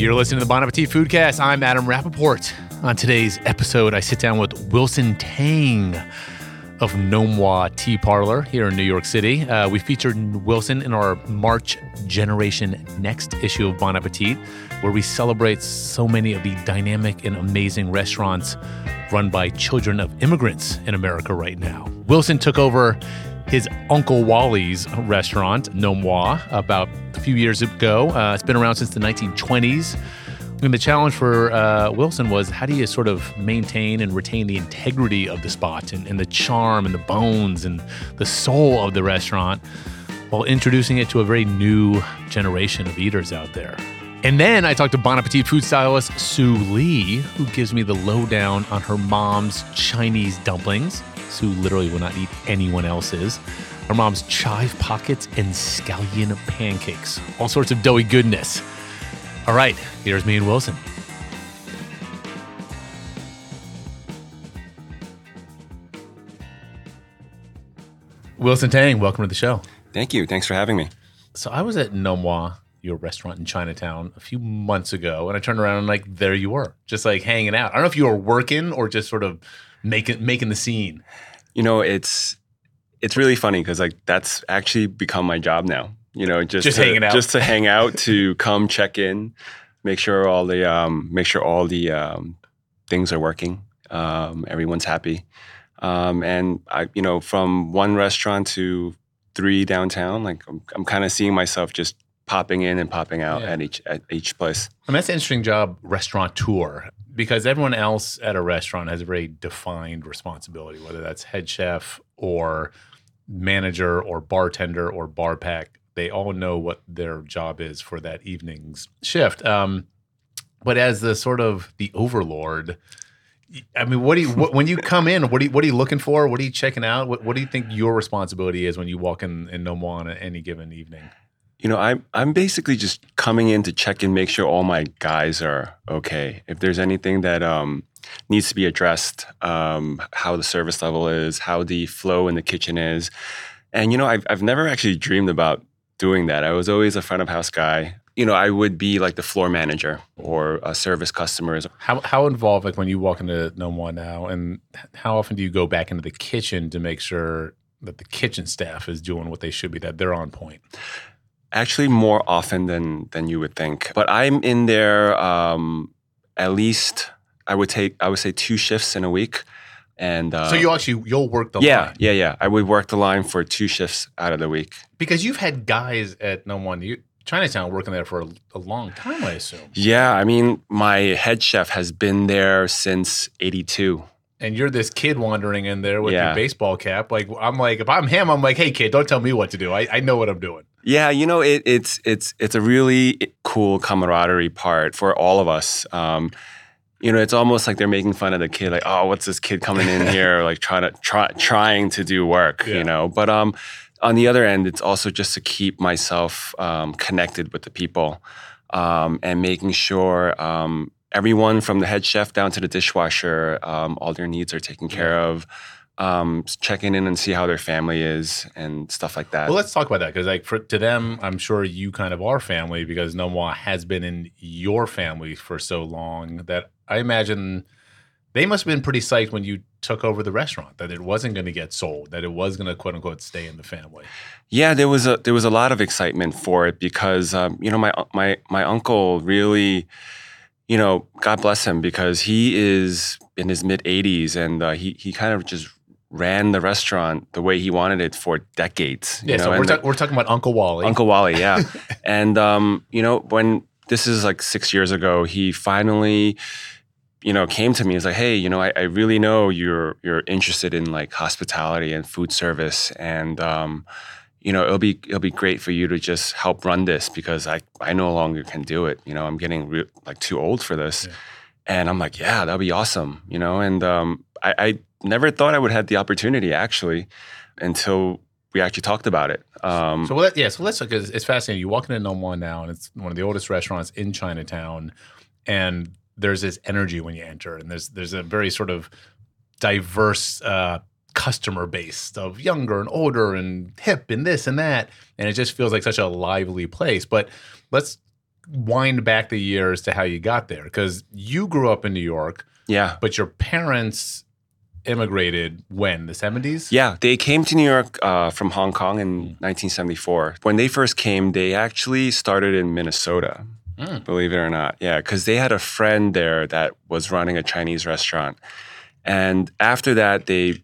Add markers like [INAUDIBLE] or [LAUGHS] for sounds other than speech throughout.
You're listening to the Bon Appetit Foodcast. I'm Adam Rappaport. On today's episode, I sit down with Wilson Tang of Nom Wah Tea Parlor here in New York City. Uh, we featured Wilson in our March Generation Next issue of Bon Appetit, where we celebrate so many of the dynamic and amazing restaurants run by children of immigrants in America right now. Wilson took over his Uncle Wally's restaurant, Nom Wah, about a few years ago. Uh, it's been around since the 1920s. And the challenge for uh, Wilson was how do you sort of maintain and retain the integrity of the spot and, and, the charm and the bones and the soul of the restaurant while introducing it to a very new generation of eaters out there. And then I talked to Bon Appetit food stylist Sue Li, who gives me the lowdown on her mom's Chinese dumplings. Sue literally will not eat anyone else's. our mom's chive pockets and scallion pancakes. All sorts of doughy goodness. All right, here's me and Wilson. Wilson Tang, welcome to the show. Thank you. Thanks for having me. So I was at Nom Wah, your restaurant in Chinatown, a few months ago, and I turned around and like there you were, just like hanging out. I don't know if you were working or just sort of making making the scene. You know, it's it's really funny because like that's actually become my job now you know, just just to, hanging out, just to hang out, to [LAUGHS] come check in, make sure all the um, make sure all the um, things are working, um, everyone's happy, um, and I, you know, from one restaurant to three downtown, like I'm, I'm kind of seeing myself just popping in and popping out yeah. at each at each place. I mean, that's an interesting job, restaurateur, because everyone else at a restaurant has a very defined responsibility, whether that's head chef or manager or bartender or barback they all know what their job is for that evening's shift. Um, but as the sort of the overlord, I mean, what do you what, when you come in? What are you, what are you looking for? What are you checking out? What, what do you think your responsibility is when you walk in in Nom on any given evening? You know, I'm I'm basically just coming in to check and make sure all my guys are okay. If there's anything that um, needs to be addressed, um, how the service level is, how the flow in the kitchen is, and you know, I've I've never actually dreamed about doing that. I was always a front of house guy. You know, I would be like the floor manager or a service customers. How how involved like when you walk into Nom Wah now, and how often do you go back into the kitchen to make sure that the kitchen staff is doing what they should be, that they're on point? Actually, more often than than you would think. But I'm in there um, at least. I would take. I would say two shifts in a week. And uh, so you actually you'll work the line. yeah, line. Yeah, yeah, I would work the line for two shifts out of the week. Because you've had guys at Nom Wah you, Chinatown working there for a, a, long time, I assume. Yeah, I mean, my head chef has been there since '82. And you're this kid wandering in there with yeah. your baseball cap. Like I'm like, if I'm him, I'm like, hey kid, don't tell me what to do. I, I know what I'm doing. Yeah, you know, it, it's it's it's a really cool camaraderie part for all of us. Um, you know, it's almost like they're making fun of the kid, like, oh, what's this kid coming in [LAUGHS] here, like trying to try trying to do work, yeah. you know. But um, on the other end, it's also just to keep myself um, connected with the people um, and making sure um, everyone from the head chef down to the dishwasher, um, all their needs are taken care of. Um, checking in and see how their family is and stuff like that. Well, let's talk about that because, like, for, to them, I'm sure you kind of are family because Nom Wah has been in your family for so long that I imagine they must have been pretty psyched when you took over the restaurant that it wasn't going to get sold, that it was going to quote unquote stay in the family. Yeah, there was a there was a lot of excitement for it because um, you know my my my uncle really, you know, God bless him because he is in his mid 80s and uh, he he kind of just ran the restaurant the way he wanted it for decades. Yeah, know? so we're, ta- we're talking about Uncle Wally. Uncle Wally, yeah. [LAUGHS] and um, you know when this is like six years ago, he finally you know, came to me and was like, "Hey, you know, I, I, really know you're you're interested in like hospitality and food service, and um, you know, it'll be it'll be great for you to just help run this because I I no longer can do it. You know, I'm getting re- like too old for this." Yeah. And I'm like, "Yeah, that'll be awesome." You know, and um, I, I never thought I would have the opportunity actually until we actually talked about it. Um, so well, yeah, so let's look. It's fascinating. You walk into Nom Wah now, and it's one of the oldest restaurants in Chinatown, and there's this energy when you enter, and there's there's a very sort of diverse uh, customer base of younger and older and hip and this and that, and it just feels like such a lively place. But let's wind back the years to how you got there because you grew up in New York, Yeah. but your parents immigrated when the 70s. Yeah, they came to New York uh, from Hong Kong in Mm. 1974. When they first came, they actually started in Minnesota, Mm. believe it or not. Yeah, because they had a friend there that was running a Chinese restaurant. And after that, they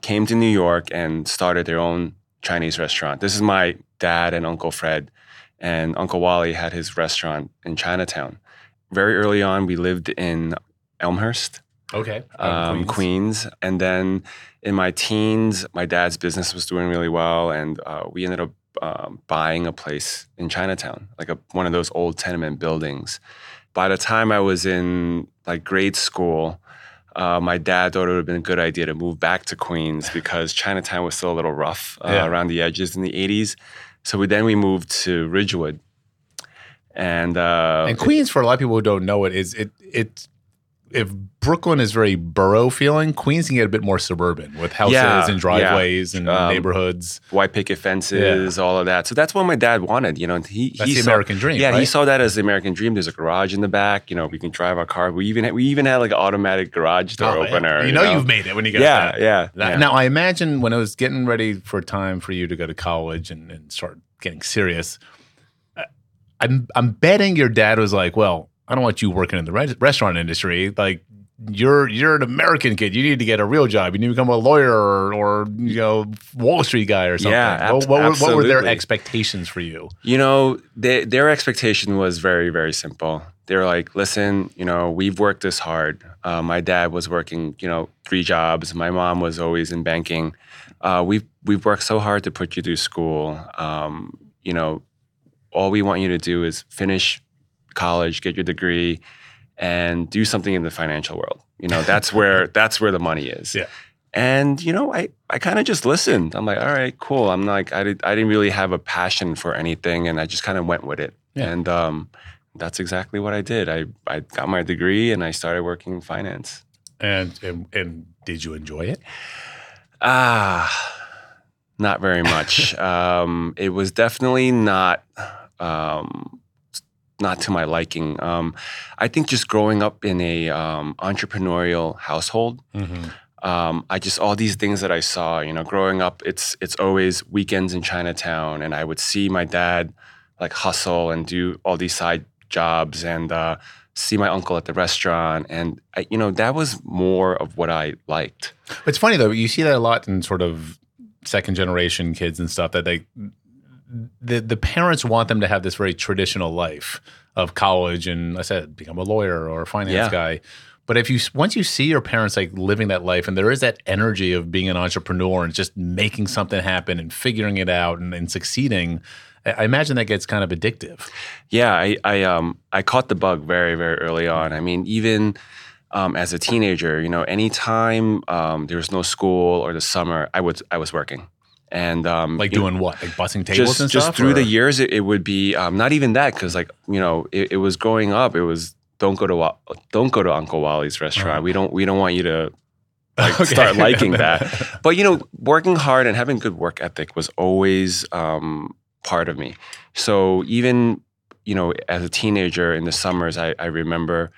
came to New York and started their own Chinese restaurant. This is my dad and Uncle Fred. And Uncle Wally had his restaurant in Chinatown. Very early on, we lived in Elmhurst Okay. um, Queens. And then in my teens, my dad's business was doing really well, and uh, we ended up um, buying a place in Chinatown, like a, one of those old tenement buildings. By the time I was in like grade school, uh, my dad thought it would have been a good idea to move back to Queens because Chinatown was still a little rough uh, Yeah. around the edges in the 80s. So we, then we moved to Ridgewood. And, uh, And Queens, for a lot of people who don't know it, is it it if Brooklyn is very borough feeling, Queens can get a bit more suburban with houses Yeah, and driveways and Um, neighborhoods. white picket fences, all of that. So that's what my dad wanted. You know, he That's he the saw- American dream. Yeah, right? he saw that as the American dream. There's a garage in the back. You know, we can drive our car. We even had, we even had like an automatic garage door Oh, yeah. opener. You know, you've made it when you got yeah, that. yeah, Now, yeah. now, I imagine when it was getting ready for time for you to go to college and, and start getting serious, uh, I'm I'm betting your dad was like, "Well, I don't want you working in the re- restaurant industry. Like, you're you're an American kid. You need to get a real job. You need to become a lawyer or, or you know Wall Street guy or something." Yeah, what, ab- what, were, what were their expectations for you? You know, they, their expectation was very, very simple. They're like, listen, you know, we've worked this hard. Uh, my dad was working, you know, three jobs. My mom was always in banking. Uh, we've we've worked so hard to put you through school. Um, you know, all we want you to do is finish college, get your degree, and do something in the financial world. You know, that's where [LAUGHS] that's where the money is. Yeah. And you know, I, I kind of just listened. I'm like, all right, cool. I'm like, I, did, I didn't really have a passion for anything, and I just kind of went with it. Yeah. And um, that's exactly what I did. I, I got my degree and I started working in finance. And and, and did you enjoy it? Ah, not very much. [LAUGHS] um, it was definitely not um, not to my liking. Um, I think just growing up in a um, entrepreneurial household, Mm-hmm. um, I just all these things that I saw. You know, growing up, it's it's always weekends in Chinatown, and I would see my dad like hustle and do all these side jobs, and uh, see my uncle at the restaurant, and I, you know that was more of what I liked. It's funny though. You see that a lot in sort of second generation kids and stuff that they the the parents want them to have this very traditional life of college and I said become a lawyer or a finance Yeah. guy. But if you once you see your parents like living that life and there is that energy of being an entrepreneur and just making something happen and figuring it out and, and succeeding, I imagine that gets kind of addictive. Yeah, I I um I caught the bug very very early on. I mean, even um, as a teenager, you know, anytime um, there was no school or the summer, I was I was working, and um, Like you know, doing what? Like bussing tables just and just stuff? through or- the years, it, it would be um, not even that because like you know it, it was growing up. It was don't go to don't go to Uncle Wally's restaurant. Uh-huh. We don't we don't want you to like Okay. start liking that. [LAUGHS] But you know, working hard and having good work ethic was always um, part of me. So even you know, as a teenager in the summers, I, I remember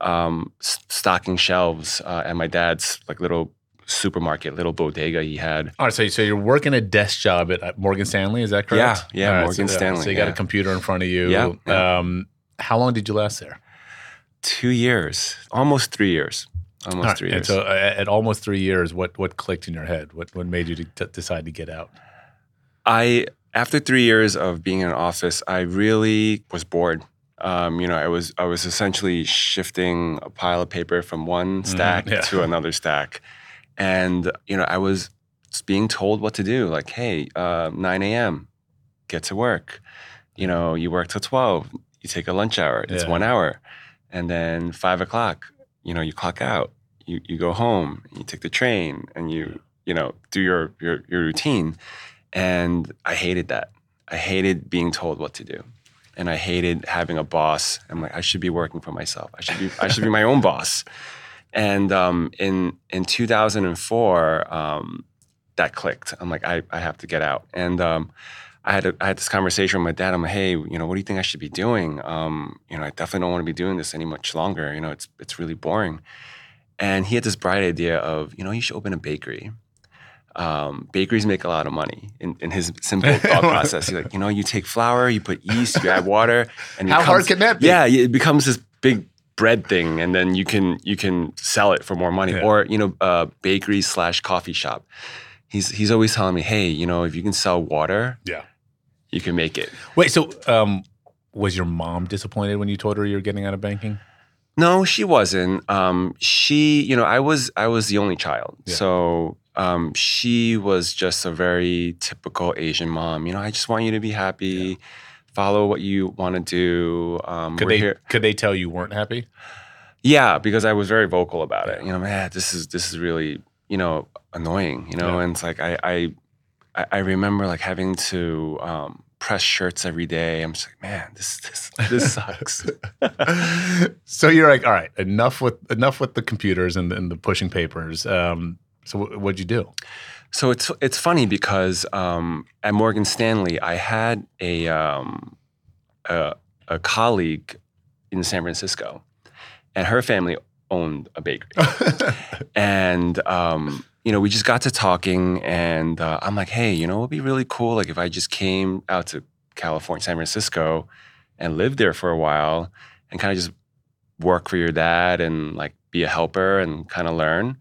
um, stocking shelves uh, at my dad's like little supermarket, little bodega he had. All right, so, so you're working a desk job at, Morgan Stanley, is that correct? Yeah, yeah, All Morgan so, Stanley, So you got a computer in front of you. Yeah, yeah. Um, how long did you last there? Two years, almost three years, almost right, three And years. so uh, at almost three years, what what clicked in your head? What what made you to decide to get out? I after three years of being in an office, I really was bored. Um, you know, I was I was essentially shifting a pile of paper from one stack yeah. to another stack, and you know, I was being told what to do. Like, hey, uh, 9 a.m., get to work. You know, you work till 12. You take a lunch hour. It's Yeah. one hour, and then five o'clock. You know, you clock out. You you go home. You take the train, and you you know do your your your routine. And I hated that. I hated being told what to do. And I hated having a boss. I'm like, I should be working for myself. I should be I should be my own boss. And um, in in 2004, um, that clicked. I'm like, I, I have to get out. And um, I had a, I had this conversation with my dad. I'm like, hey, you know, what do you think I should be doing? Um, you know, I definitely don't want to be doing this any much longer. You know, it's it's really boring. And he had this bright idea of, you know, you should open a bakery. Um, bakeries make a lot of money in, in his simple [LAUGHS] thought process. He's like, you know, you take flour, you put yeast, you add water, and How hard can that be? Yeah, it becomes this big bread thing, and then you can you can sell it for more money. Yeah. Or you know, uh, bakery slash coffee shop. He's he's always telling me, hey, you know, if you can sell water, Yeah. you can make it. Wait, so um, was your mom disappointed when you told her you were getting out of banking? No, she wasn't. Um, she, you know, I was I was the only child, Yeah. so um, she was just a very typical Asian mom. You know, I just want you to be happy, follow what you want to do. Um, Could they here. could they tell you weren't happy? Yeah, because I was very vocal about it. You know, man, this is this is really you know annoying. You know, Yeah. and it's like I I I remember like having to um, press shirts every day. I'm just like, man, this this this [LAUGHS] sucks. [LAUGHS] so you're like, all right, enough with enough with the computers and, and the pushing papers. Um, so wh- what'd you do? So it's it's funny because um, at Morgan Stanley, I had a, um, a a colleague in San Francisco, and her family owned a bakery, [LAUGHS] and um, you know we just got to talking, and uh, I'm like, hey, you know, it'd be really cool, like if I just came out to California, San Francisco, and lived there for a while, and kind of just work for your dad and like be a helper and kind of learn.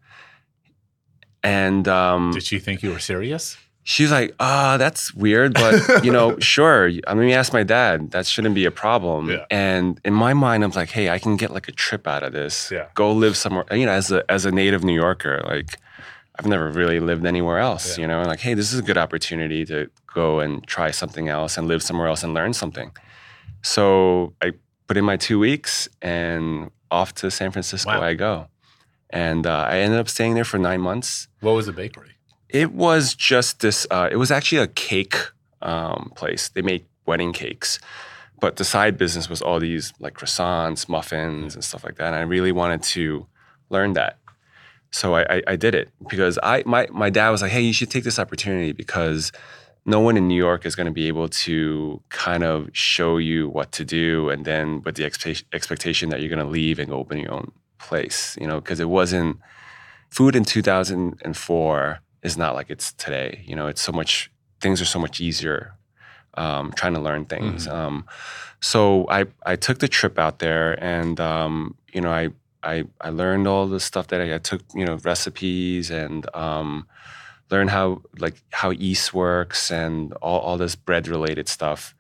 And um, Did she think you were serious? She's like, ah, that's weird, but you know, [LAUGHS] sure. I mean, ask my dad. That shouldn't be a problem. Yeah. And in my mind, I'm like, hey, I can get like a trip out of this. Yeah. Go live somewhere. You know, as a as a native New Yorker, like I've never really lived anywhere else. Yeah. You know, and like, hey, this is a good opportunity to go and try something else and live somewhere else and learn something. So I put in my two weeks and off to San Francisco Wow. I go. And uh, I ended up staying there for nine months. What was the bakery? It was just this. Uh, it was actually a cake um, place. They made wedding cakes, but the side business was all these like croissants, muffins, and stuff like that. And I really wanted to learn that, so I, I, I did it because I my my dad was like, "Hey, you should take this opportunity because no one in New York is going to be able to kind of show you what to do, and then with the expectation expectation that you're going to leave and go open your own place, you know, because it wasn't food in 2004 is not like it's today. You know, it's so much things are so much easier um, trying to learn things. Um, so I I took the trip out there, and um, you know I I I learned all the stuff that I, I took. You know, recipes and um, learned how like how yeast works and all all this bread related stuff.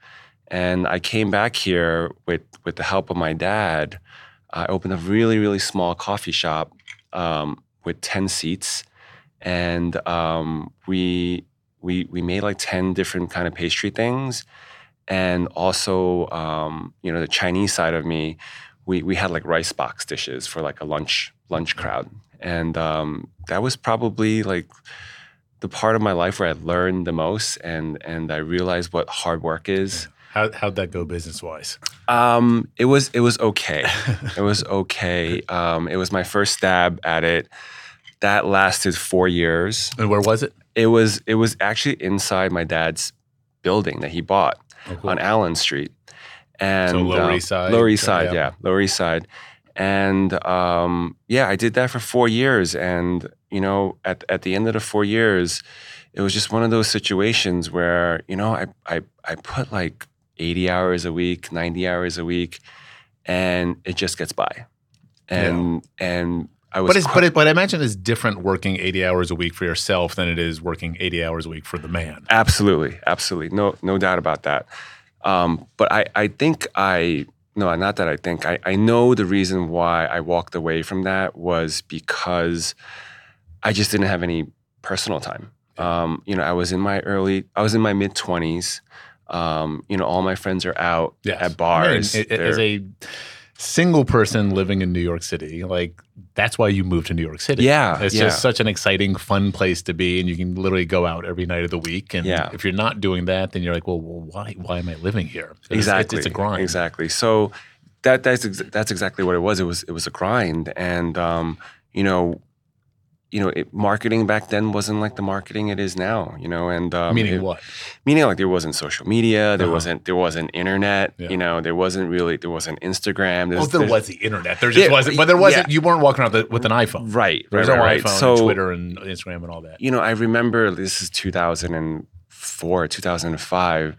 And I came back here with with the help of my dad. I opened a really really small coffee shop um, with ten seats, and um, we we we made like ten different kind of pastry things, and also um, you know the Chinese side of me, we we had like rice box dishes for like a lunch lunch crowd, and um, that was probably like the part of my life where I learned the most, and and I realized what hard work is. How how'd that go business wise? Um, it was it was okay. [LAUGHS] it was okay. Um, it was my first stab at it. That lasted four years. And where was it? It was it was actually inside my dad's building that he bought Oh, cool. on Allen Street. And So Lower um, East Side? Lower East Side, Yeah. yeah, Lower East Side. And um, yeah, I did that for four years. And you know, at at the end of the four years, it was just one of those situations where you know I I I put like eighty hours a week, ninety hours a week, and it just gets by. And and I was But it's but it, but I imagine it's different working eighty hours a week for yourself than it is working eighty hours a week for the man. Absolutely, absolutely, no, no doubt about that. Um, but I, I think I, no, not that I think I, I know the reason why I walked away from that was because I just didn't have any personal time. Um, you know, I was in my early, I was in my mid twenties. Um, you know, all my friends are out Yes. at bars. I mean, as a single person living in New York City, like that's why you moved to New York City. Yeah, It's yeah. just such an exciting, fun place to be, and you can literally go out every night of the week. And Yeah. if you're not doing that, then you're like, well, well why why am I living here? It's- exactly It's, it's a grind. exactly so that that's ex- that's exactly what it was it was it was a grind and um, you know you know, it, marketing back then wasn't like the marketing it is now. You know, and um, Meaning it- what? meaning like there wasn't social media, there Uh-huh. wasn't there wasn't internet. Yeah. You know, there wasn't really there wasn't Instagram. Well, there there's- was the internet. There just Yeah, wasn't, but there wasn't. yeah. You weren't walking around with, with an iPhone. right. There was right, no right, right. iPhone, So and Twitter, and Instagram, and all that. you know, I remember this is 2004, 2005.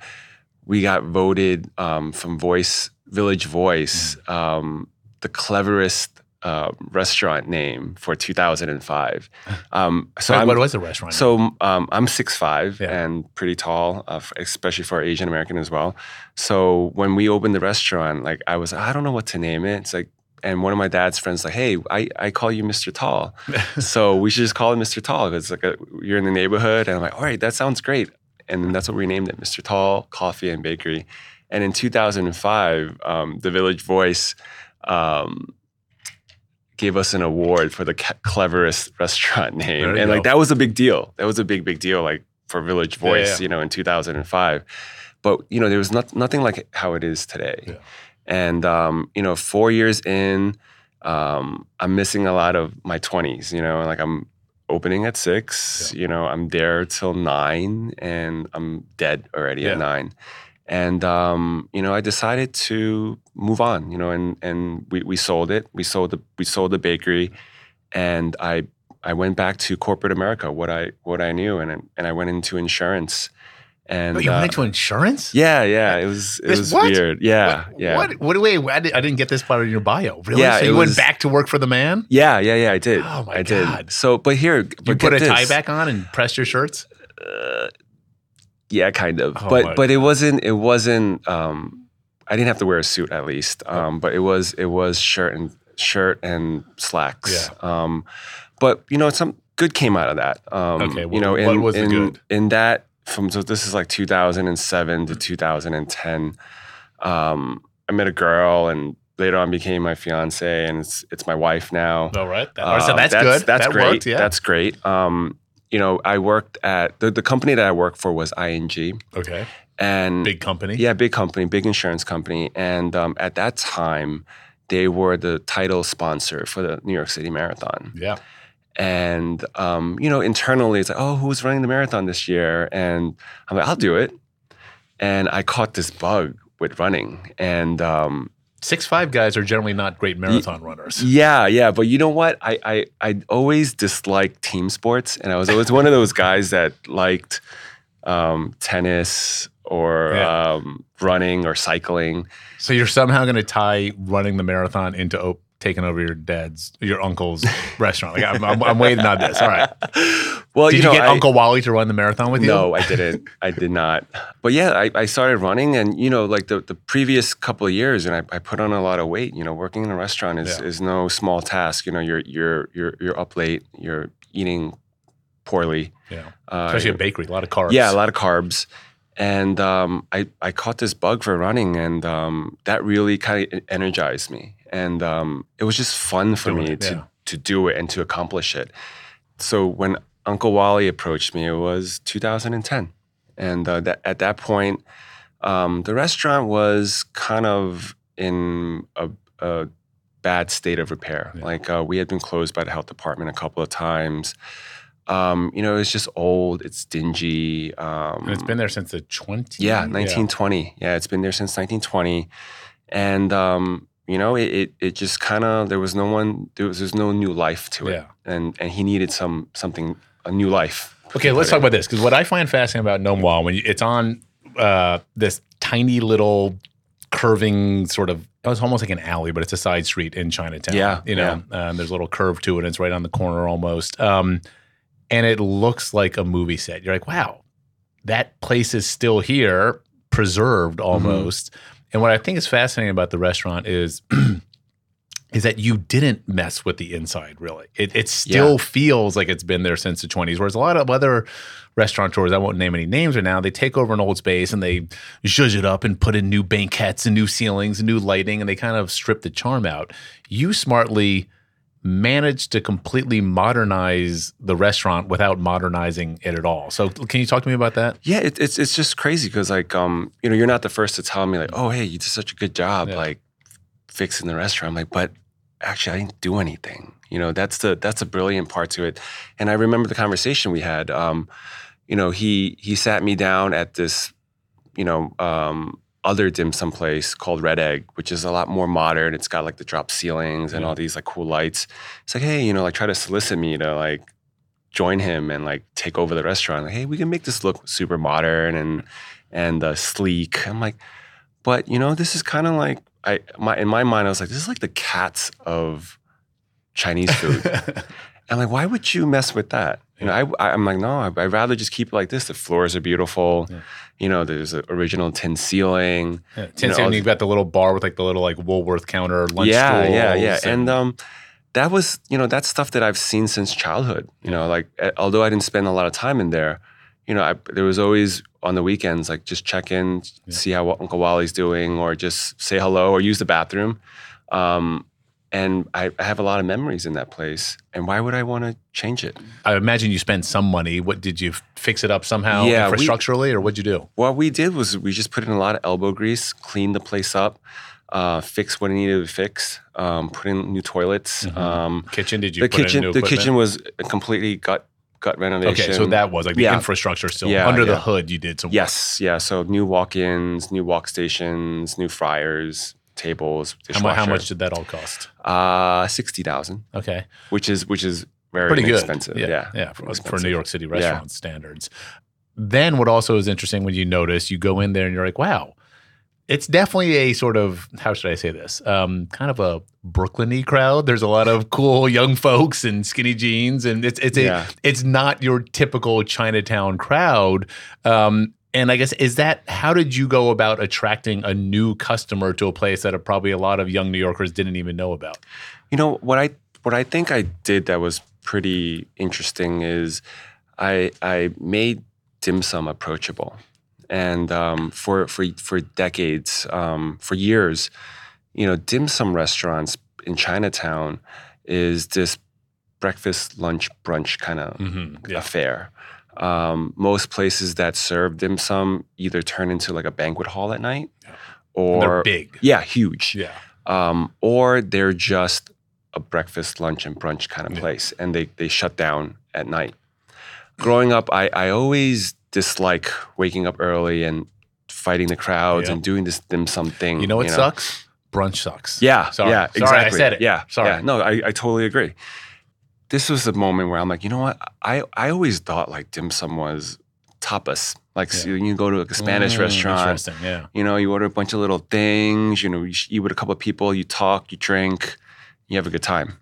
We got voted um, from Voice Village Voice Mm. um, the cleverest uh, restaurant name for 2005. [LAUGHS] Um, so I'm, what was the restaurant? so um, I'm 6'5 Yeah. and pretty tall, uh, especially for Asian American as well. So when we opened the restaurant, like I was, I don't know what to name it. It's like, and one of my dad's friends like, hey, I, I call you Mr. Tall. [LAUGHS] so we should just call him Mr. Tall because like a, you're in the neighborhood. And I'm like, all right, that sounds great. And that's what we named it, Mr. Tall Coffee and Bakery. And in 2005, um, the Village Voice um, gave us an award for the cleverest restaurant name, and like that was a big deal. That was a big, big deal, like for Village Voice, yeah. you know, in 2005. But you know, there was not, nothing like how it is today. Yeah. And um, you know, four years in, um, I'm missing a lot of my 20s. You know, like I'm opening at six. You know, I'm there till nine, and I'm dead already Yeah. at nine. And um, you know, I decided to move on. You know, and and we, we sold it. We sold the we sold the bakery, and I I went back to corporate America, what I what I knew, and and I went into insurance. And but you uh, went into insurance? yeah, yeah, it was it This- was what? weird. Yeah, What, yeah. What? What? Wait, I didn't, I didn't get this part of your bio. Really? Yeah, so you went back to work for the man? Yeah, yeah, yeah. I did. Oh my I did. God. So, but here, but You put a get tie back on and pressed your shirts? Yeah, kind of. Oh but but it wasn't. It wasn't. Um, I didn't have to wear a suit at least. Um, but it was it was shirt and shirt and slacks. Yeah. Um, but you know, some good came out of that. Um, Okay, you well, know, what in, was the in, good? in that from so this is like 2007 to 2010. Um, I met a girl and later on became my fiance and it's it's my wife now. All right. That, so Um, that's, good. That's that great. Worked, yeah. That's great. Um, you know, I worked at the, the company that I worked for was ING, okay. and Big company. yeah, big company, big insurance company, and um, at that time, they were the title sponsor for the New York City Marathon. Yeah. And um, you know, internally, it's like, oh, who's running the marathon this year? And I'm like, I'll do it. And I caught this bug with running, and um, Six five guys are generally not great marathon runners. [LAUGHS] Yeah, yeah, but you know what? I I I always disliked team sports, and I was always one of those guys that liked um, tennis or Yeah. um, running or cycling. So you're somehow going to tie running the marathon into op- taking over your dad's, your uncle's [LAUGHS] restaurant. Like I'm, I'm, I'm waiting on this. All right. [LAUGHS] Well, Did you, know, get I- Uncle Wally to run the marathon with you? No, I didn't. I did not. But yeah, I, I started running, and you know, like the, the previous couple of years, and I, I put on a lot of weight. You know, working in a restaurant is, Yeah. is no small task. You know, you're you're you're you're up late, you're eating poorly, Yeah. uh, Especially a bakery, a lot of carbs. Yeah, a lot of carbs. And um, I, I caught this bug for running, and um, that really kind of energized me. And um, it was just fun for me it, to, yeah. to do it and to accomplish it. So when Uncle Wally approached me, it was 2010. And uh, that, at that point, um, the restaurant was kind of in a, a bad state of repair. Yeah. Like uh, we had been closed by the health department a couple of times. Um, you know, it's just old. It's dingy. Um, And it's been there since the 20s. yeah, 1920. Yeah. it's been there since 1920, and um, you know, it it, it just kind of there was no one there was there's no new life to it, Yeah. and and he needed some something a new life. Okay, let's talk in. about this because what I find fascinating about Nom Wah is when you, it's on uh, this tiny little curving sort of it's almost like an alley, but it's a side street in Chinatown. Yeah, you know, um, there's a little curve to it. and It's right on the corner almost, um, and it looks like a movie set. You're like, wow, that place is still here, preserved Mm-hmm. And what I think is fascinating about the restaurant is. [CLEARS THROAT] Is that you didn't mess with the inside really? It, it still Yeah. feels like it's been there since the 20s. Whereas a lot of other restaurateurs, I won't name any names right now, they take over an old space and they zhuzh it up and put in new banquettes and new ceilings and new lighting and they kind of strip the charm out. You smartly managed to completely modernize the restaurant without modernizing it at all. So can you talk to me about that? Yeah, it, it's it's just crazy because like um you know you're not the first to tell me like oh hey you did such a good job Yeah. like fixing the restaurant. I'm like but actually, I didn't do anything. You know, that's the that's a brilliant part to it. And I remember the conversation we had. Um, you know, he he sat me down at this, you know, um, other dim sum place called Red Egg, which is a lot more modern. It's got like the drop ceilings and all these like cool lights. It's like, hey, you know, like try to solicit me to like join him and like take over the restaurant. Like, hey, we can make this look super modern and and uh, sleek. I'm like, but you know, this is kind of like I my in my mind, I was like, this is like the Katz's of Chinese food. [LAUGHS] and like, why would you mess with that? You know, I, I am like, no, I, would rather just keep it like this. The floors are beautiful. Yeah. You know, there's an original tin ceiling. Yeah, tin you ceiling. You've got the little bar with like the little like Woolworth counter lunch. Yeah, yeah, yeah. And, and um, that was you know that's stuff that I've seen since childhood. You know, like although I didn't spend a lot of time in there, you know, I, there was always on the weekends like just check in, yeah. see how Uncle Wally's doing, or just say hello or use the bathroom. Um, and I, I, have a lot of memories in that place. And why would I want to change it? I imagine you spent some money. What did you fix it up somehow, yeah, infrastructurally, we, or what'd you do? What we did was we just put in a lot of elbow grease, cleaned the place up, uh, fix what it needed to fix, um, put in new toilets. Mm-hmm. Um, kitchen? Did you? The kitchen. the kitchen was completely gut gut renovation. Okay, so that was like the yeah. infrastructure still yeah, under the hood. You did some. Yes, work. yeah. So new walk-ins, new walk stations, new fryers, tables. How, much, how much did that all cost? Uh, sixty thousand. Okay, which is which is very pretty good. expensive. Yeah, yeah, yeah for, for, New York City restaurant standards. Then what also is interesting when you notice you go in there and you're like, wow, it's definitely a sort of how should I say this? Um, kind of a Brooklyny crowd. There's a lot of cool young folks and skinny jeans, and it's it's a it's not your typical Chinatown crowd. Um, and I guess is that how did you go about attracting a new customer to a place that probably a lot of young New Yorkers didn't even know about? You know what I what I think I did that was pretty interesting is I I made dim sum approachable, and um, for for for decades, um, for years, you know, dim sum restaurants in Chinatown is this breakfast, lunch, brunch kind of mm-hmm, yeah. affair um, most places that serve dim sum either turn into like a banquet hall at night, yeah. or they're big, yeah, huge, yeah, um, or they're just a breakfast, lunch, and brunch kind of yeah. place, and they they shut down at night. Growing up, I I always dislike waking up early and fighting the crowds yeah. and doing this dim sum thing. You know what you know? sucks? Brunch sucks. Yeah, Sorry. yeah, exactly. Sorry, I said it. Yeah, sorry. Yeah, no, I, I totally agree this was the moment where I'm like, you know what? I, I always thought like dim sum was tapas. Like yeah. so you go to like a Spanish mm, restaurant, yeah. you know, you order a bunch of little things, you know, you eat with a couple of people, you talk, you drink, you have a good time.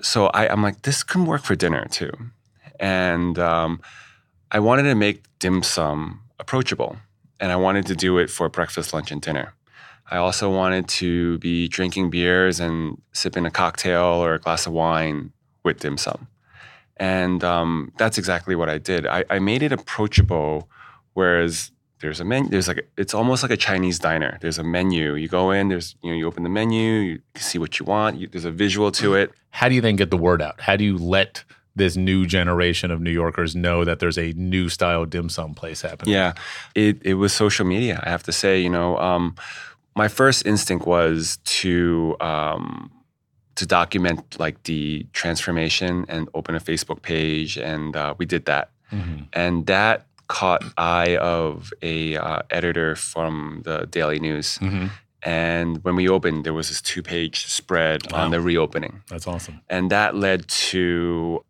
So I, I'm like, this can work for dinner too. And um, I wanted to make dim sum approachable. And I wanted to do it for breakfast, lunch, and dinner. I also wanted to be drinking beers and sipping a cocktail or a glass of wine with dim sum. And um, that's exactly what I did. I, I, made it approachable, whereas there's a menu. There's like it's almost like a Chinese diner. There's a menu. You go in. There's you know you open the menu. You see what you want. You, there's a visual to it. How do you then get the word out? How do you let this new generation of New Yorkers know that there's a new style dim sum place happening? Yeah, it it was social media. I have to say, you know, um, my first instinct was to um, to document like the transformation and open a Facebook page, and uh, we did that. Mm-hmm. And that caught eye of a uh, editor from the Daily News. Mm-hmm. And when we opened, there was this two-page spread wow. on the reopening. That's awesome. And that led to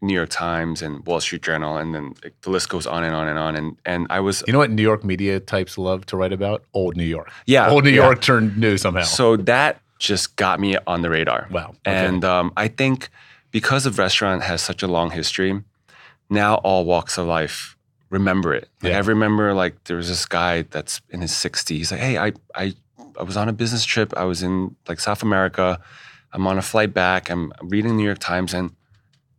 New York Times and Wall Street Journal, and then the list goes on and on and on. And and I was, you know, what New York media types love to write about old New York. Yeah, old New yeah. York turned new somehow. So that just got me on the radar. Wow. Okay. And um, I think because of restaurant has such a long history, now all walks of life remember it. Like yeah. I remember like there was this guy that's in his 60s. He's like, hey, I, I, I was on a business trip. I was in like South America. I'm on a flight back. I'm reading the New York Times and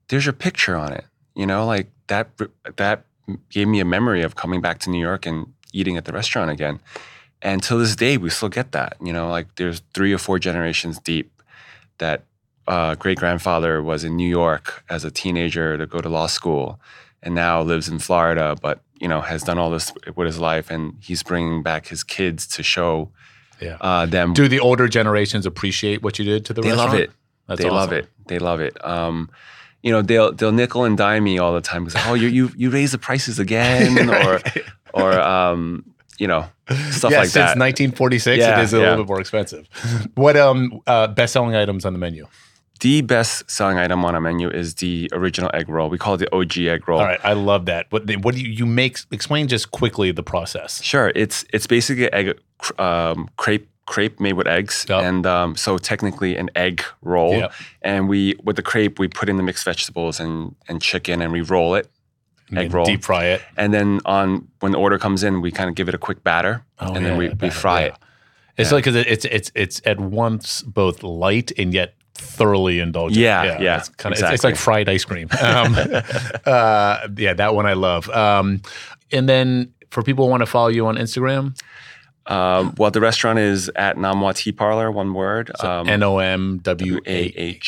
there's your picture on it. You know, like that that gave me a memory of coming back to New York and eating at the restaurant again. And to this day, we still get that. You know, like there's three or four generations deep that uh, great grandfather was in New York as a teenager to go to law school, and now lives in Florida, but you know has done all this with his life, and he's bringing back his kids to show Yeah. uh, them. Do the older generations appreciate what you did to the they restaurant? love it. That's they love it. They love it. Um, you know, they'll they'll nickel and dime me all the time because oh, you you you raise the prices again, [LAUGHS] or or um, you know, stuff yeah, like since that. 1946, Yeah, it is a yeah. little bit more expensive. [LAUGHS] what um uh, best selling items on the menu? the best selling item on our menu is the original egg roll. We call it the OG egg roll. All right, I love that. What what do you, you make? Explain just quickly the process. Sure, it's it's basically egg um, crepe crepe made with eggs, Yep. and um, so technically an egg roll. Yep. And we with the crepe we put in the mixed vegetables and and chicken, and we roll it. And Egg then roll. deep fry it. And then on when the order comes in, we kind of give it a quick batter, Oh, and then yeah, we, I we fry yeah. it. It's Yeah. like it's it's it's at once both light and yet thoroughly indulgent. Yeah, yeah, It's kind of it's, it's like fried ice cream. [LAUGHS] Um, uh, yeah, that one I love. Um, and then for people who want to follow you on Instagram, Um, well, the restaurant is at Nom Wah Tea Parlor, one word. Um, N O M W A A.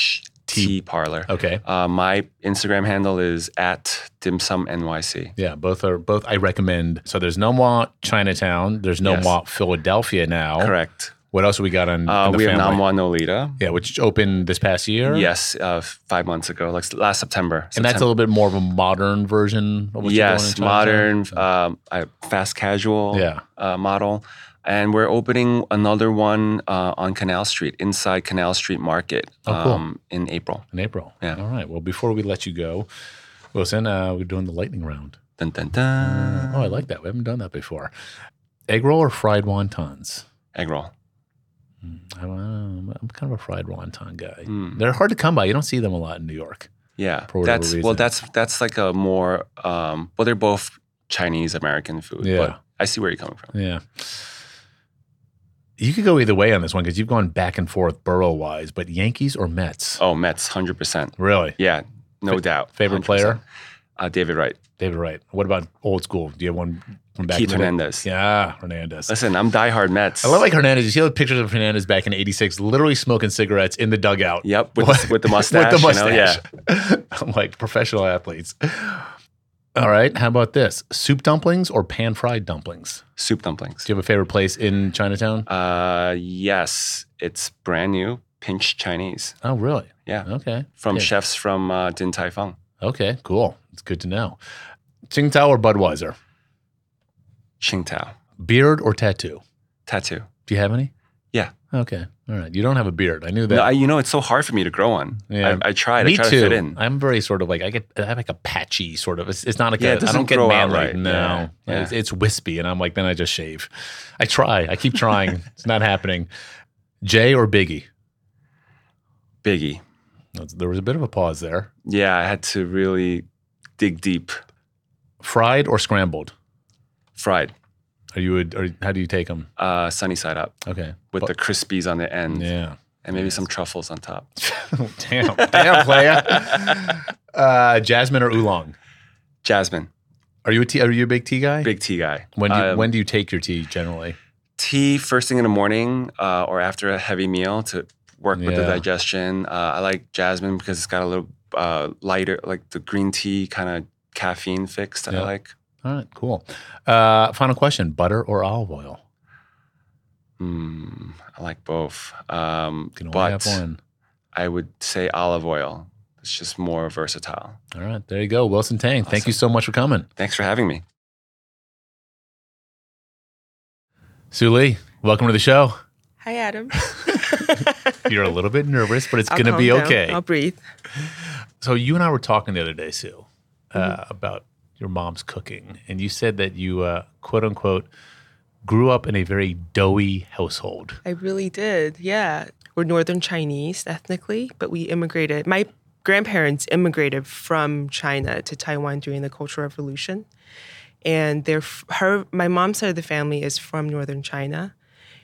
H T Parlor. Okay. Uh, my Instagram handle is at Dim Sum NYC. Yeah, both are both. I recommend. So there's Nom Wah Chinatown. There's Nom Wah Philadelphia now. Correct. What else we got on? Uh, we have family? Nom Wah Nolita. Yeah, which opened this past year. Yes, uh, five months ago, like last September. and that's a little bit more of a modern version of what you're doing yes, modern, Chinatown? um, fast casual Yeah. uh, model. And we're opening another one uh, on Canal Street, inside Canal Street Market, Oh, cool. um, in April. in April. Yeah. All right. Well, before we let you go, Wilson, uh, we're doing the lightning round. Dun, dun, dun. Oh, I like that. We haven't done that before. Egg roll or fried wontons? Egg roll. I'm, uh, I'm kind of a fried wonton guy. Mm. They're hard to come by. You don't see them a lot in New York. Yeah, that's reason. well, that's that's like a more um, well, they're both Chinese American food. Yeah. but I see where you're coming from. Yeah. You could go either way on this one because you've gone back and forth borough wise, but Yankees or Mets? Oh, Mets, hundred percent. Really? Yeah, no Fa- doubt. favorite 100%. player? Uh, David Wright, David Wright. What about old school? Do you have one from back Keith in the day? Hernandez. Yeah, Hernandez. Listen, I'm diehard Mets. I love like Hernandez. You see the pictures of Hernandez back in '86, literally smoking cigarettes in the dugout. Yep, with [LAUGHS] the, with the mustache. With the you know, mustache. yeah. [LAUGHS] I'm like professional athletes. All right. How about this? Soup dumplings or pan fried dumplings? Soup dumplings. Do you have a favorite place in Chinatown? Uh, yes, it's brand new, Pinch Chinese. Oh, really? Yeah, Okay. from Yeah. chefs from uh, Din Tai Fung. Okay, cool. It's good to know. Tsingtao or Budweiser? Tsingtao. Beard or tattoo? Tattoo. Do you have any? Yeah. Okay. All right. You don't have a beard. I knew that. No, I, you know, it's so hard for me to grow one. Yeah. I, I tried. Me I tried too. to fit in. I'm very sort of like I get I have like a patchy sort of. It's, it's not like Yeah, a, it I don't get manly. right. No, Yeah, yeah. It's, it's wispy, and I'm like then I just shave. I try. I keep trying. [LAUGHS] it's not happening. Jay or Biggie? Biggie. There was a bit of a pause there. Yeah, I had to really dig deep. Fried or scrambled? Fried, Are you? A, or how do you take them? uh, sunny side up Okay. with Bu- the crispies on the end yeah. and maybe some truffles on top. [LAUGHS] damn, damn, playa. [LAUGHS] Uh, jasmine or oolong? Jasmine, Are you a tea? Are you a big tea guy? big tea guy. When do you, Um, when do you take your tea generally? tea first thing in the morning uh, or after a heavy meal to work with the Yeah. digestion. Uh, I like jasmine because it's got a little uh, lighter, like the green tea kind of caffeine fix that Yeah. I like. All right, cool. Uh, final question: butter or olive oil? Mm, I like both. Um, You can only but have one. I would say olive oil. It's just more versatile. All right, there you go, Wilson Tang. Thank you so much for coming, Thanks for having me. Sue Li. Welcome to the show. Hi, Adam. [LAUGHS] You're a little bit nervous, but it's going to calm be down. okay. I'll breathe. So you and I were talking the other day, Sue, uh, Mm-hmm. about your mom's cooking, and you said that you uh, quote unquote grew up in a very doughy household. I really did. Yeah. We're Northern Chinese ethnically, but we immigrated. My grandparents immigrated from China to Taiwan during the Cultural Revolution. And they're, her, my mom's side of the family is from Northern China,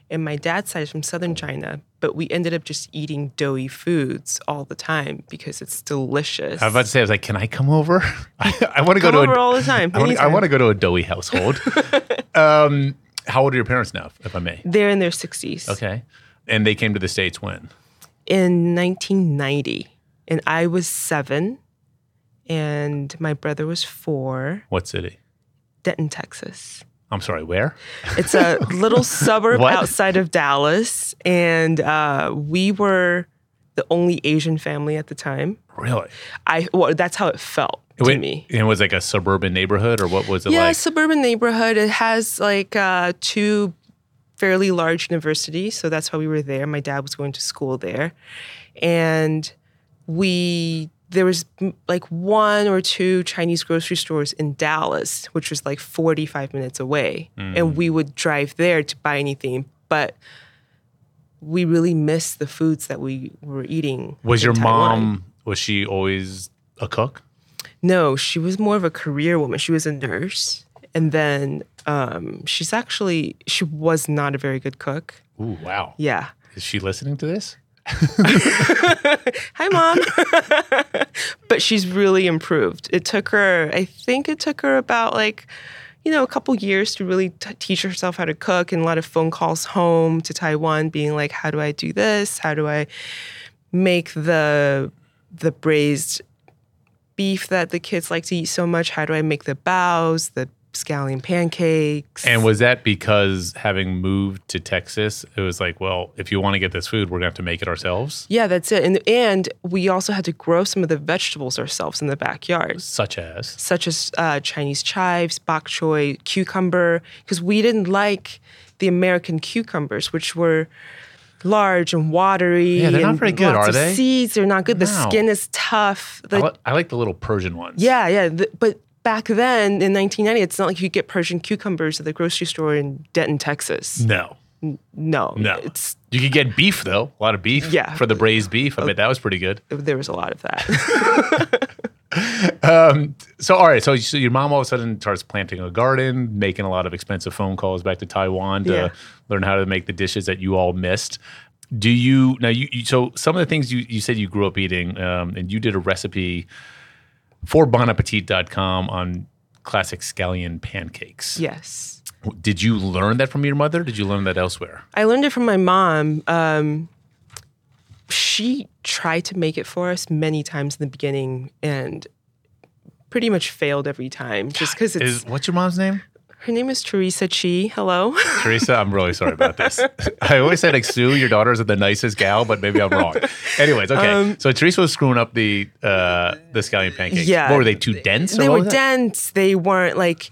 and my dad's side is from Southern China. But we ended up just eating doughy foods all the time because it's delicious. I was about to say, I was like, can I come over? [LAUGHS] I, I want to go to over a, all the [LAUGHS] time. I want to go to a doughy household. [LAUGHS] um, how old are your parents now, if I may? They're in their 60s. Okay. And they came to the States when? in 1990 and i was seven and my brother was four What city? denton texas I'm sorry, where? It's a little [LAUGHS] suburb outside of Dallas, and uh, we were the only Asian family at the time. Really? I well, that's how it felt to Wait, me. It was like a suburban neighborhood, or what was it Yeah, like? suburban neighborhood. It has like uh, two fairly large universities, so that's why we were there. My dad was going to school there, and we there was like one or two Chinese grocery stores in Dallas, which was like forty five minutes away, Mm. and we would drive there to buy anything, but. We really missed the foods that we were eating. Was your Taiwan. mom? Was she always a cook? No, she was more of a career woman. She was a nurse. And then um, she's actually, she was not a very good cook. Ooh, wow. Yeah. Is she listening to this? [LAUGHS] Hi, mom. [LAUGHS] but she's really improved. It took her, I think it took her about like, you know, a couple years to really t- teach herself how to cook and a lot of phone calls home to Taiwan being like, how do I do this? How do I make the the braised beef that the kids like to eat so much? How do I make the baos, the scallion pancakes? And was that because having moved to Texas, it was like, well, if you want to get this food, we're gonna have to make it ourselves, yeah, that's it. And and we also had to grow some of the vegetables ourselves in the backyard. such as such as uh, Chinese chives, bok choy, cucumber, because we didn't like the American cucumbers, which were large and watery. Yeah, they're not very good, are they? Seeds, they're not good. The skin is tough. I, li- I like the little Persian ones. yeah, yeah. The, but back then in 1990, it's not like you get Persian cucumbers at the grocery store in Denton, Texas. No, No, no. It's You could get beef though, a lot of beef. Yeah. For the braised beef, I bet that was pretty good. there was a lot of that. [LAUGHS] So all right, so, so your mom all of a sudden starts planting a garden, making a lot of expensive phone calls back to Taiwan to Yeah. learn how to make the dishes that you all missed. Do you now? You, you so some of the things you, you said you grew up eating, um, and you did a recipe for bonappetit.com on classic scallion pancakes. yes. Did you learn that from your mother? Did you learn that elsewhere? I learned it from my mom. Um, she tried to make it for us many times in the beginning and pretty much failed every time just because it's Is what's your mom's name? Her name is Teresa Chi. Hello. [LAUGHS] Teresa, I'm really sorry about this. [LAUGHS] I always said like Sue, your daughters the nicest gal, but maybe I'm wrong. Anyways, okay. so Teresa was screwing up the uh the scallion pancakes. Yeah. What were they too dense? or they were dense. They weren't like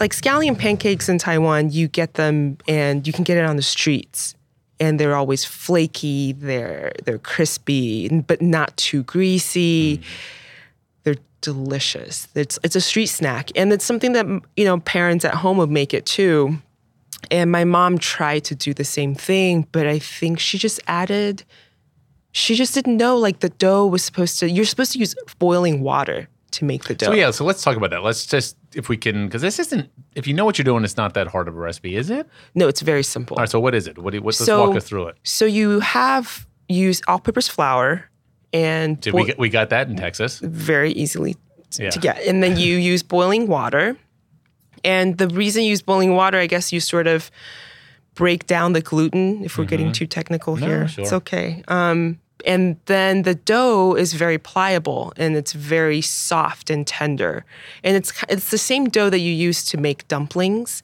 like scallion pancakes in Taiwan. You get them and you can get it on the streets, and they're always flaky. They're they're crispy, but not too greasy. They're delicious. It's it's a street snack, and it's something that you know parents at home would make it too. And my mom tried to do the same thing, but I think she just added. She just didn't know like the dough was supposed to. You're supposed to use boiling water to make the dough. So yeah, so let's talk about that. Let's just if we can because this isn't if you know what you're doing, it's not that hard of a recipe, is it? No, it's very simple. All right, so what is it? What what, let's So- walk us through it. So you have used all-purpose flour and Did we get, we got that in Texas. very easily t- Yeah. to get, and then you use boiling water. And the reason you use boiling water, I guess, you sort of break down the gluten. If we're getting too technical Mm-hmm. No, here, sure. it's okay. Um, and then the dough is very pliable and it's very soft and tender. And it's it's the same dough that you use to make dumplings,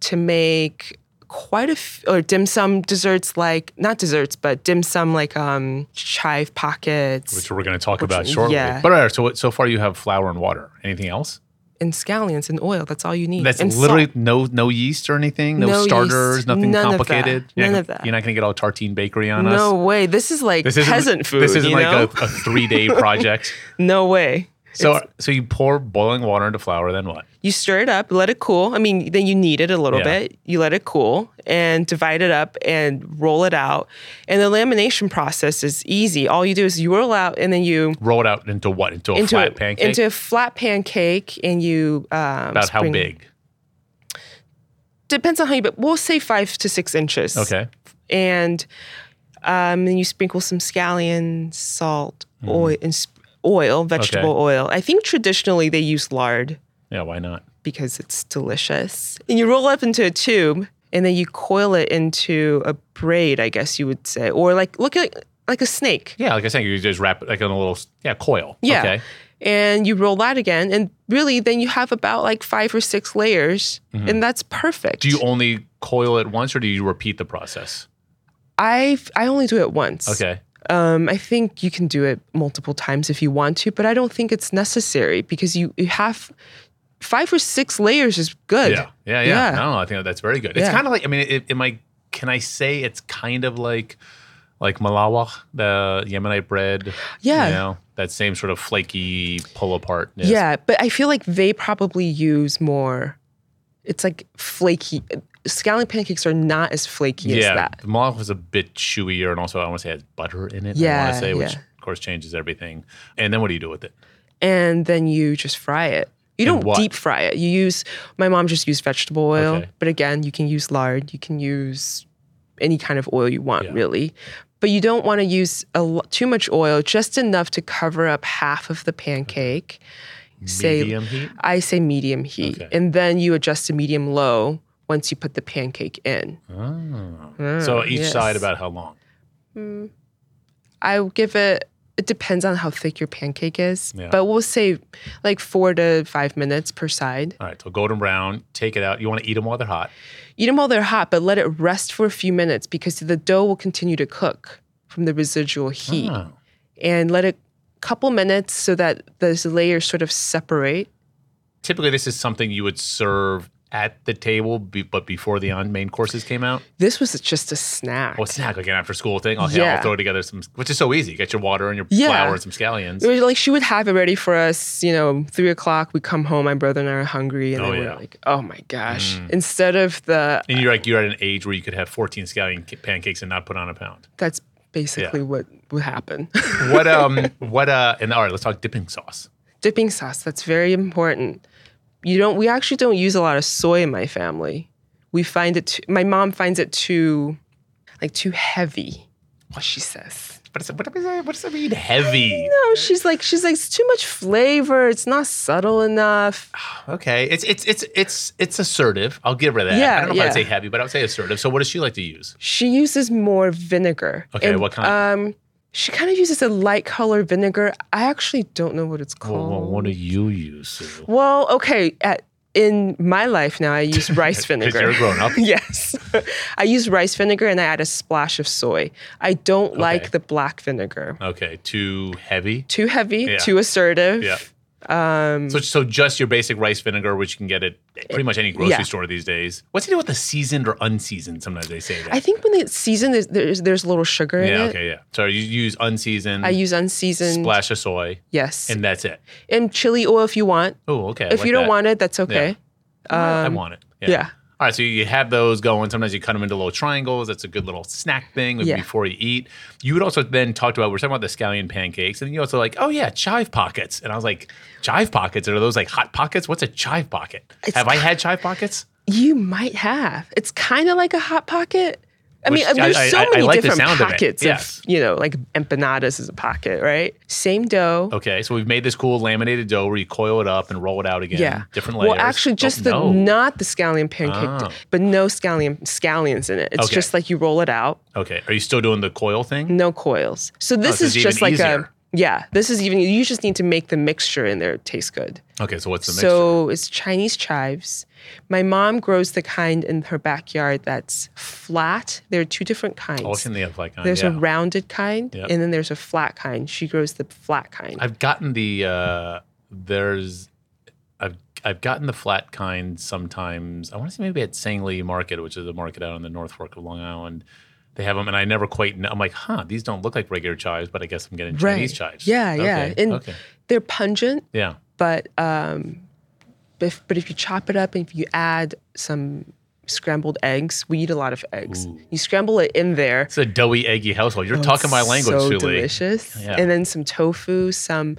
to make quite a f- or dim sum desserts like not desserts but dim sum like um chive pockets Which we're going to talk about shortly. yeah. But all right, so so far you have flour and water. Anything else? and scallions and oil. That's all you need. That's and literally salt. no no yeast or anything, no, No starters, yeast. nothing None of that. complicated. You're None not of that. You're not going to get all tartine bakery on us. No way. This is like This peasant food. This isn't like a, a three day [LAUGHS] project. no way. So so you pour boiling water into flour, then what? you stir it up, let it cool. I mean, then you knead it a little Yeah. bit. You let it cool and divide it up and roll it out. And the lamination process is easy. All you do is you roll out and then you Roll it out into what? Into a into flat a, pancake. into a flat pancake and you um, About how big? Depends on how you. But we'll say five to six inches. Okay. and um, then you sprinkle some scallion, salt, oil, and oil, vegetable Mm-hmm. Okay. oil. I think traditionally they use lard Yeah, why not? because it's delicious. And you roll up into a tube, and then you coil it into a braid, I guess you would say, or like look at like a snake. Yeah, like I said, you just wrap it like on a little yeah coil. Yeah. Okay. and you roll that again, and really then you have about like five or six layers, and that's perfect. Mm-hmm. Do you only coil it once or do you repeat the process? I I only do it once. Okay. Um, I think you can do it multiple times if you want to, but I don't think it's necessary because you you have five or six layers is good. Yeah. Yeah. Yeah. Yeah. No, I think that's very good. It's Yeah. kind of like, I mean, it, it might, can I say it's kind of like, like Malawa, the Yemenite bread? Yeah. You know, that same sort of flaky pull apart. Yeah, but I feel like they probably use more. It's like flaky. Scallion pancakes are not as flaky as Yeah. that. The Malawa is a bit chewier and also I want to say it has butter in it. Yeah, I want to say, which yeah. of course changes everything. And then what do you do with it? And then you just fry it. You don't what? deep fry it. You use. My mom just used vegetable oil, Okay. but again, you can use lard. You can use any kind of oil you want, Yeah. really. But you don't want to use a, too much oil, just enough to cover up half of the pancake. Say- Medium heat? I say medium heat, Okay. and then you adjust to medium low once you put the pancake in. Oh. so mm, each yes. side about how long? Mm. I will give it. It depends on how thick your pancake is, Yeah. but we'll say like four to five minutes per side. All right. So golden brown, take it out. You want to eat them while they're hot. Eat them while they're hot, but let it rest for a few minutes because the dough will continue to cook from the residual heat. Oh. And let it couple minutes so that those layers sort of separate. Typically, this is something you would serve at the table, be, but before the on main courses came out. This was just a snack. Well, snack like an after school thing. Oh, yeah. I'll throw together some, which is so easy. Get your water and your Yeah. flour and some scallions. It was like she would have it ready for us, you know, three o'clock. We come home, my brother and I are hungry, and Oh, then yeah. we're like, oh my gosh. Instead of the, And you're like you're at an age where you could have 14 scallion pancakes and not put on a pound. that's basically Yeah. what would happen. What um [LAUGHS] what uh and all right, let's talk dipping sauce. Dipping sauce, that's very important. You don't, we actually don't use a lot of soy in my family. We find it, too, my mom finds it too, like too heavy, what she says. What, is it, what, does that, what does that mean? Heavy. No, she's like, she's like, it's too much flavor. It's not subtle enough. [SIGHS] Okay, it's it's it's it's it's assertive. I'll give her that. Yeah, I don't know if. I'd say heavy, but I would say assertive. So what does she like to use? She uses more vinegar. Okay, what kind? Um, she kind of uses a light color vinegar. I actually don't know what it's called. well, what do you use? Sue? Well, okay. At, in my life now, I use [LAUGHS] rice vinegar. you're grown-up. [LAUGHS] yes, [LAUGHS] I use rice vinegar and I add a splash of soy. I don't Okay. like the black vinegar. Okay, too heavy. Too heavy, Yeah. too assertive. Yeah. Um, so, so just your basic rice vinegar, which you can get at pretty much any grocery Yeah. store these days. What's it do with the seasoned or unseasoned? Sometimes they say that. I think when it's seasoned, there's, there's there's a little sugar in yeah. it. Okay. Yeah. So you use unseasoned. I use unseasoned. splash of soy, Yes, and, that's it. And chili oil if you want. Oh, okay. I if like you don't that. want it, that's okay. I want it. yeah. All right, so you have those going. Sometimes you cut them into little triangles. That's a good little snack thing Yeah. before you eat. You would also then talk about, we're talking about the scallion pancakes, and you also like, oh yeah, chive pockets. And I was like, chive pockets? Are those like hot pockets? What's a chive pocket? It's have I had chive pockets? You might have. It's kind of like a hot pocket. I mean, there's I- so I- I many like the different sound of pockets Yes. you know, like empanadas is a pocket, right? Same dough. Okay, so we've made this cool laminated dough where you coil it up and roll it out again. Yeah. Different layers. Well, actually, just Oh, the no. not the scallion pancake, Oh. but no scallion scallions in it. It's Okay. just like you roll it out, Okay, are you still doing the coil thing? no coils. So this oh, so is just like easier. a yeah. This is even you just need to make the mixture in there taste good. Okay, so what's the mixture? So it's Chinese chives. My mom grows the kind in her backyard that's flat. There are two different kinds. Oh, in the other like, There's yeah. a rounded kind, Yep. and then there's a flat kind. She grows the flat kind. I've gotten the uh there's I've I've gotten the flat kind sometimes. I want to say maybe at Sang Lee Market, which is a market out on the North Fork of Long Island. They have them, and I never quite. Know. I'm like, huh, these don't look like regular chives, but I guess I'm getting Chinese chives. Yeah, yeah. Okay, And okay. they're pungent, Yeah. but um, if, but if you chop it up and if you add some scrambled eggs, we eat a lot of eggs. You scramble it in there. It's a doughy, eggy household. You're talking my language, Oh, so Julie. delicious. Yeah. And then some tofu, some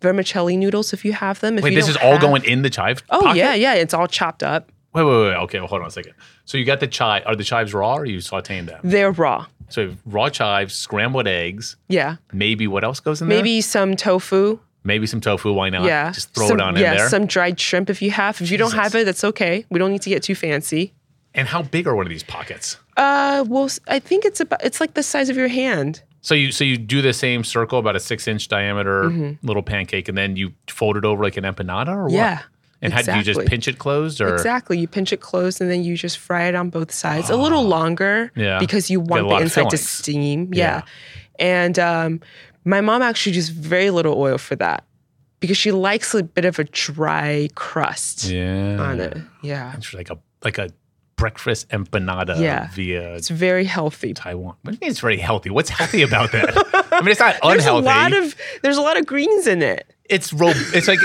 vermicelli noodles if you have them. If Wait, this is all have- going in the chive? Oh pocket? yeah, yeah. It's all chopped up. Wait, wait, wait. Okay, well, hold on a second. So you got the chive. Are the chives raw or you sauteing them? They're raw. So raw chives, scrambled eggs, Yeah. maybe what else goes in there? Maybe some tofu. Maybe some tofu. Why not? Yeah. Just throw Some- it on yeah, in there. Yeah, some dried shrimp if you have. If you don't have it, that's okay. We don't need to get too fancy. and how big are one of these pockets? Uh, well, I think it's about it's like the size of your hand. So you so you do the same circle, about a six inch diameter little pancake, and then you fold it over like an empanada, or what? And how do you just pinch it closed, or Exactly. You pinch it closed and then you just fry it on both sides. A little [GASPS] longer Yeah. because you want the inside to steam. Yeah. Yeah. And um, my mom actually used very little oil for that because she likes a bit of a dry crust yeah, on it. Yeah. It's like a like a breakfast empanada Yeah. via It's very healthy. Taiwan. What do you mean it's very healthy? What's healthy about that? [LAUGHS] I mean, it's not unhealthy. There's a lot of there's a lot of greens in it. it's ro- It's like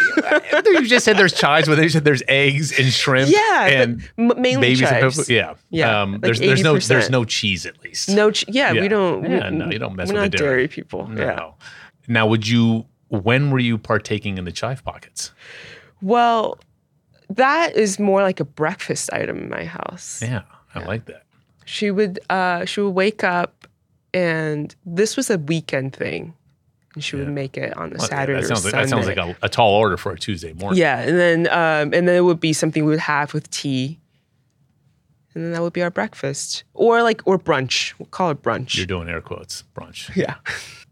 you just said. There's chives, but you said there's eggs and shrimp. Yeah, and m- mainly chives. Yeah, Yeah, Um, like there's there's no 80%. there's no cheese at least. No, ch- yeah, Yeah. we don't. we- Yeah, no, you don't mess we're with not the dairy. dairy people. No. Yeah. Now, would you? When were you partaking in the chive pockets? Well, that is more like a breakfast item in my house. Yeah, I like that. She would uh she would wake up and this was a weekend thing. And she would make it on a Well, Saturday that sounds or like that sounds like a, a tall order for a Tuesday morning. Yeah, and then um and then it would be something we would have with tea. And then that would be our breakfast. Or like or brunch. We'll call it brunch. You're doing air quotes, brunch. yeah. [LAUGHS]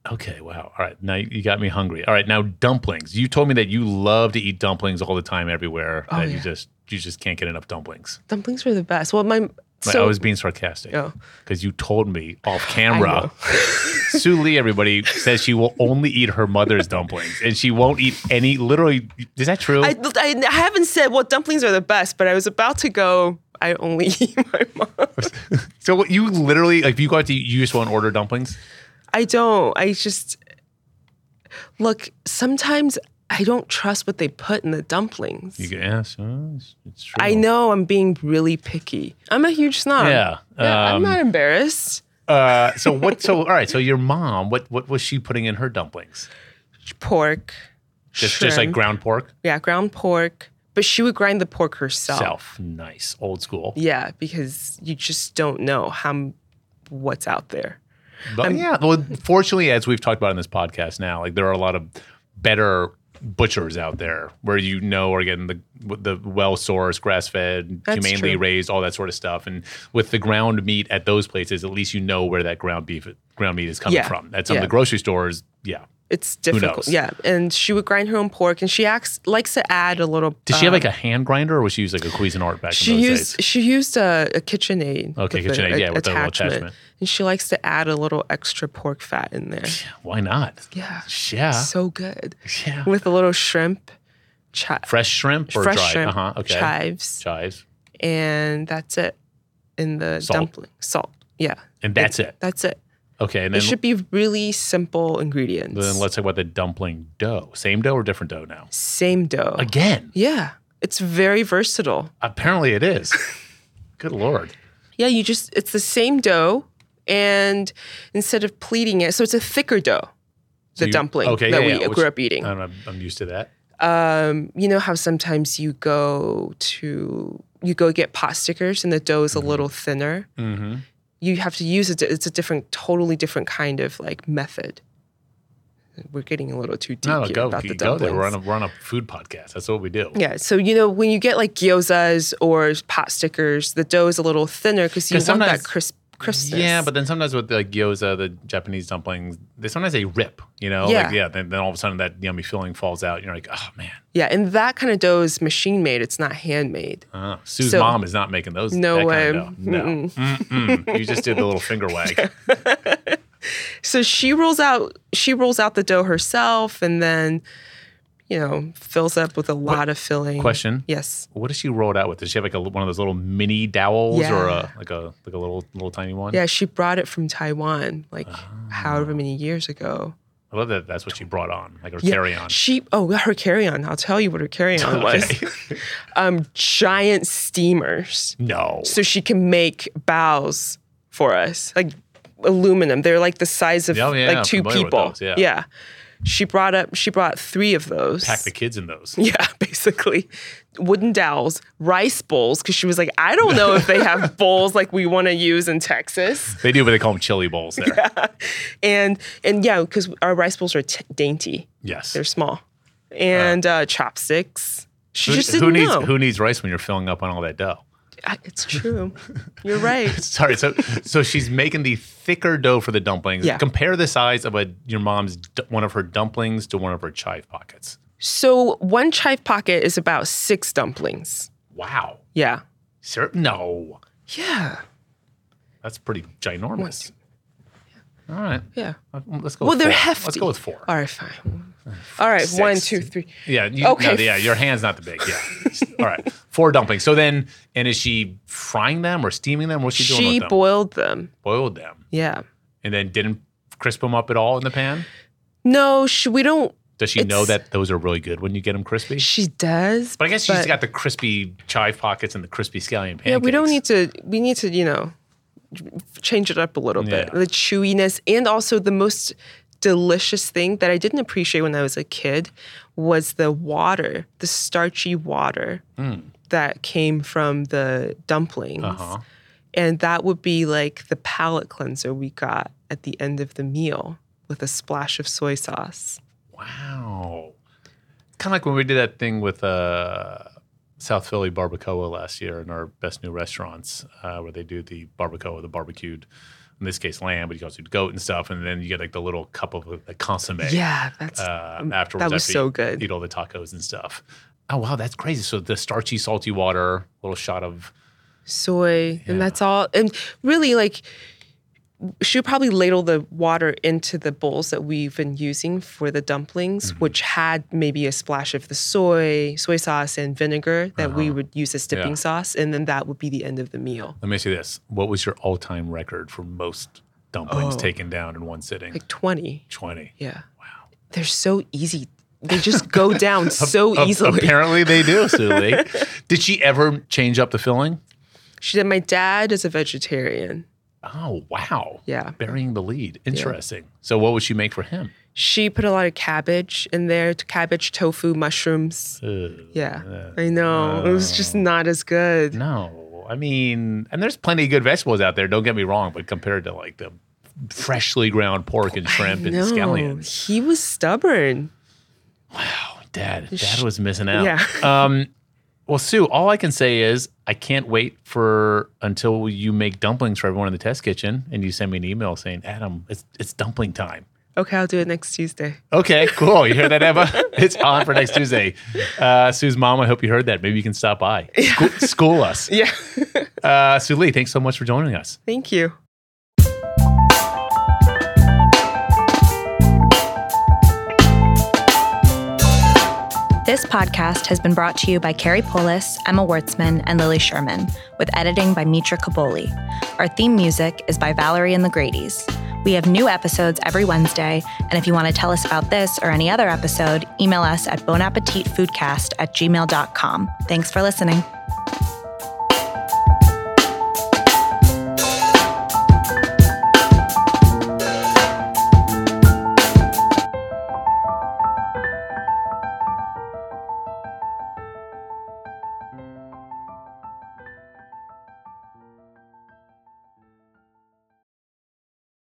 Okay, wow. All right, now you got me hungry. All right, now dumplings. You told me that you love to eat dumplings all the time, everywhere. Oh, that you just you just can't get enough dumplings. Dumplings were the best. Well my Like, so I was being sarcastic Oh. because you told me off camera. [LAUGHS] Sue Li, everybody says she will only eat her mother's dumplings, and she won't eat any. Literally, is that true? I, I, I haven't said well dumplings are the best, but I was about to go. I only [LAUGHS] eat my mom. [LAUGHS] so what, you literally like if you go out to eat, you just won't order dumplings. I don't. I just look. Sometimes I don't trust what they put in the dumplings. You yeah, so it's, it's true. I know I'm being really picky. I'm a huge snob. Yeah. Yeah, um, I'm not embarrassed. Uh, so what? So all right. So your mom, what what was she putting in her dumplings? Pork. Just just like ground pork. Yeah, ground pork. But she would grind the pork herself. Self, nice, old school. Yeah, because you just don't know how what's out there. But yeah, well, fortunately, as we've talked about in this podcast now, like there are a lot of better butchers out there where you know are getting the the well sourced, grass fed, humanely true. raised, all that sort of stuff. And with the ground meat at those places, at least you know where that ground beef ground meat is coming Yeah. from. At some of Yeah. the grocery stores, yeah. It's difficult. Yeah, and she would grind her own pork, and she acts, likes to add a little. Did she have um, like a hand grinder, or was she use like a Cuisinart back She in those used days? she used a, a KitchenAid. Okay, KitchenAid, a- yeah, with the little attachment. and she likes to add a little extra pork fat in there. Why not? Yeah, Yeah, so good yeah. with a little shrimp, chi- Fresh shrimp or fresh dry? shrimp, Uh huh. Okay. chives, Chives, and that's it. In the Salt. dumpling, salt. Yeah, and that's it. that's it. Okay, and It should be really simple ingredients. then let's talk about the dumpling dough. Same dough or different dough now? Same dough. Again, yeah, it's very versatile. apparently it is. [LAUGHS] Good lord. Yeah, you just it's the same dough, and instead of pleating it, so it's a thicker dough. The you- dumpling okay, that yeah, we yeah, grew up eating. I'm, I'm used to that. um, you know how sometimes you go to you go get pot stickers and the dough is a little thinner. Mm-hmm. You have to use it. It's a different, totally different kind of like method. We're getting a little too deep No, go, about the go there. dumplings. We're on a we're on a food podcast. That's what we do. yeah, so you know when you get like gyozas or pot stickers, the dough is a little thinner because you want that crisp crispness. Yeah, but then sometimes with the gyoza, the Japanese dumplings, they sometimes they rip. You know, Yeah. like yeah. Then, then all of a sudden that yummy filling falls out. You're like, oh man. yeah, and that kind of dough is machine made. It's not handmade. Uh, Sue's So- mom is not making those. No that way. Kind of. No, Mm-mm. you just did the little finger wag. [LAUGHS] So she rolls out she rolls out the dough herself and then you know fills up with a lot of filling. Question: Yes. What does she roll it out with? Does she have like a, one of those little mini dowels or a like a like a little little tiny one? Yeah, she brought it from Taiwan like Ah. however many years ago. I love that. That's what she brought on, like her Yeah, carry on. She oh her carry on. I'll tell you what her carry on was. [LAUGHS] Um giant steamers. No. So she can make baos for us. Like aluminum. They're like the size of Oh, yeah, like two people. those, yeah. yeah. She brought up she brought three of those. Pack the kids in those. [LAUGHS] Yeah, basically. Wooden dowels, rice bowls, because she was like, I don't know if they have [LAUGHS] bowls like we want to use in Texas. They do, but they call them chili bowls there. And and yeah, because our rice bowls are t- dainty, Yes. they're small, and uh, chopsticks. She who, just didn't needs know. who needs rice when you're filling up on all that dough? It's true. You're right. [LAUGHS] Sorry. So so she's making the thicker dough for the dumplings. Yeah. Compare the size of a your mom's one of her dumplings to one of her chive pockets. So one chive pocket is about six dumplings. Wow. Yeah. Sir, no, Yeah. that's pretty ginormous. All right. Yeah. Uh, Let's go. Well, with they're four. hefty. Let's go with four. All right, fine. All right, Six. one, two, three. Yeah. You, Okay. No, yeah. Your hand's not the big. Yeah. [LAUGHS] All right. Four dumplings. So then, and is she frying them or steaming them? What's she doing She with them? boiled them. Boiled them, Yeah. and then didn't crisp them up at all in the pan. No, she, we don't. Does she know that those are really good when you get them crispy? She does. But I guess she's got the crispy chive pockets and the crispy scallion pancakes. Yeah, we don't need to. We need to, you know, change it up a little bit. The chewiness, and also the most delicious thing that I didn't appreciate when I was a kid was the water, the starchy water that came from the dumplings. Uh-huh. and that would be like the palate cleanser we got at the end of the meal with a splash of soy sauce. Wow. Kind of like when we did that thing with uh, South Philly Barbacoa last year in our best new restaurants, uh, where they do the barbacoa, the barbecued, in this case lamb, but you can also do goat and stuff, and then you get like the little cup of the consomme. Yeah, that's Uh, afterwards, that was after so you good. Eat all the tacos and stuff. Oh wow, that's crazy. So the starchy, salty water, little shot of soy, and that's all. And really, like, she would probably ladle the water into the bowls that we've been using for the dumplings, Mm-hmm. which had maybe a splash of the soy, soy sauce, and vinegar that we would use as dipping Uh-huh. Yeah. sauce, and then that would be the end of the meal. Let me ask you this: What was your all-time record for most dumplings Oh. taken down in one sitting? Like 20. 20. yeah. Wow. They're so easy. They just go [LAUGHS] down so easily. Apparently they do, [LAUGHS] Sue Li. Did she ever change up the filling? She did. My dad is a vegetarian. Oh, wow. Yeah. Burying the lead. Interesting. So what would she make for him? She put a lot of cabbage in there, cabbage, tofu, mushrooms. Uh, Yeah, I know. it was just not as good. no. I mean, and there's plenty of good vegetables out there, don't get me wrong, but compared to like the freshly ground pork and shrimp and scallions. he was stubborn. Wow, dad, dad was missing out. Yeah. Um, well, Sue, all I can say is I can't wait for until you make dumplings for everyone in the test kitchen and you send me an email saying, Adam, it's it's dumpling time. Okay, I'll do it next Tuesday. Okay, cool. You hear that, Eva? [LAUGHS] it's on for next Tuesday. Uh, Sue's mom, I hope you heard that. Maybe you can stop by. [LAUGHS] School, school us. Yeah. [LAUGHS] Uh, Sue Li, thanks so much for joining us. Thank you. This podcast has been brought to you by Carrie Polis, Emma Wartzman, and Lily Sherman, with editing by Mitra Kaboli. Our theme music is by Valerie and the Grady's. We have new episodes every Wednesday, and if you want to tell us about this or any other episode, email us at bonappetitfoodcast at gmail.com. Thanks for listening.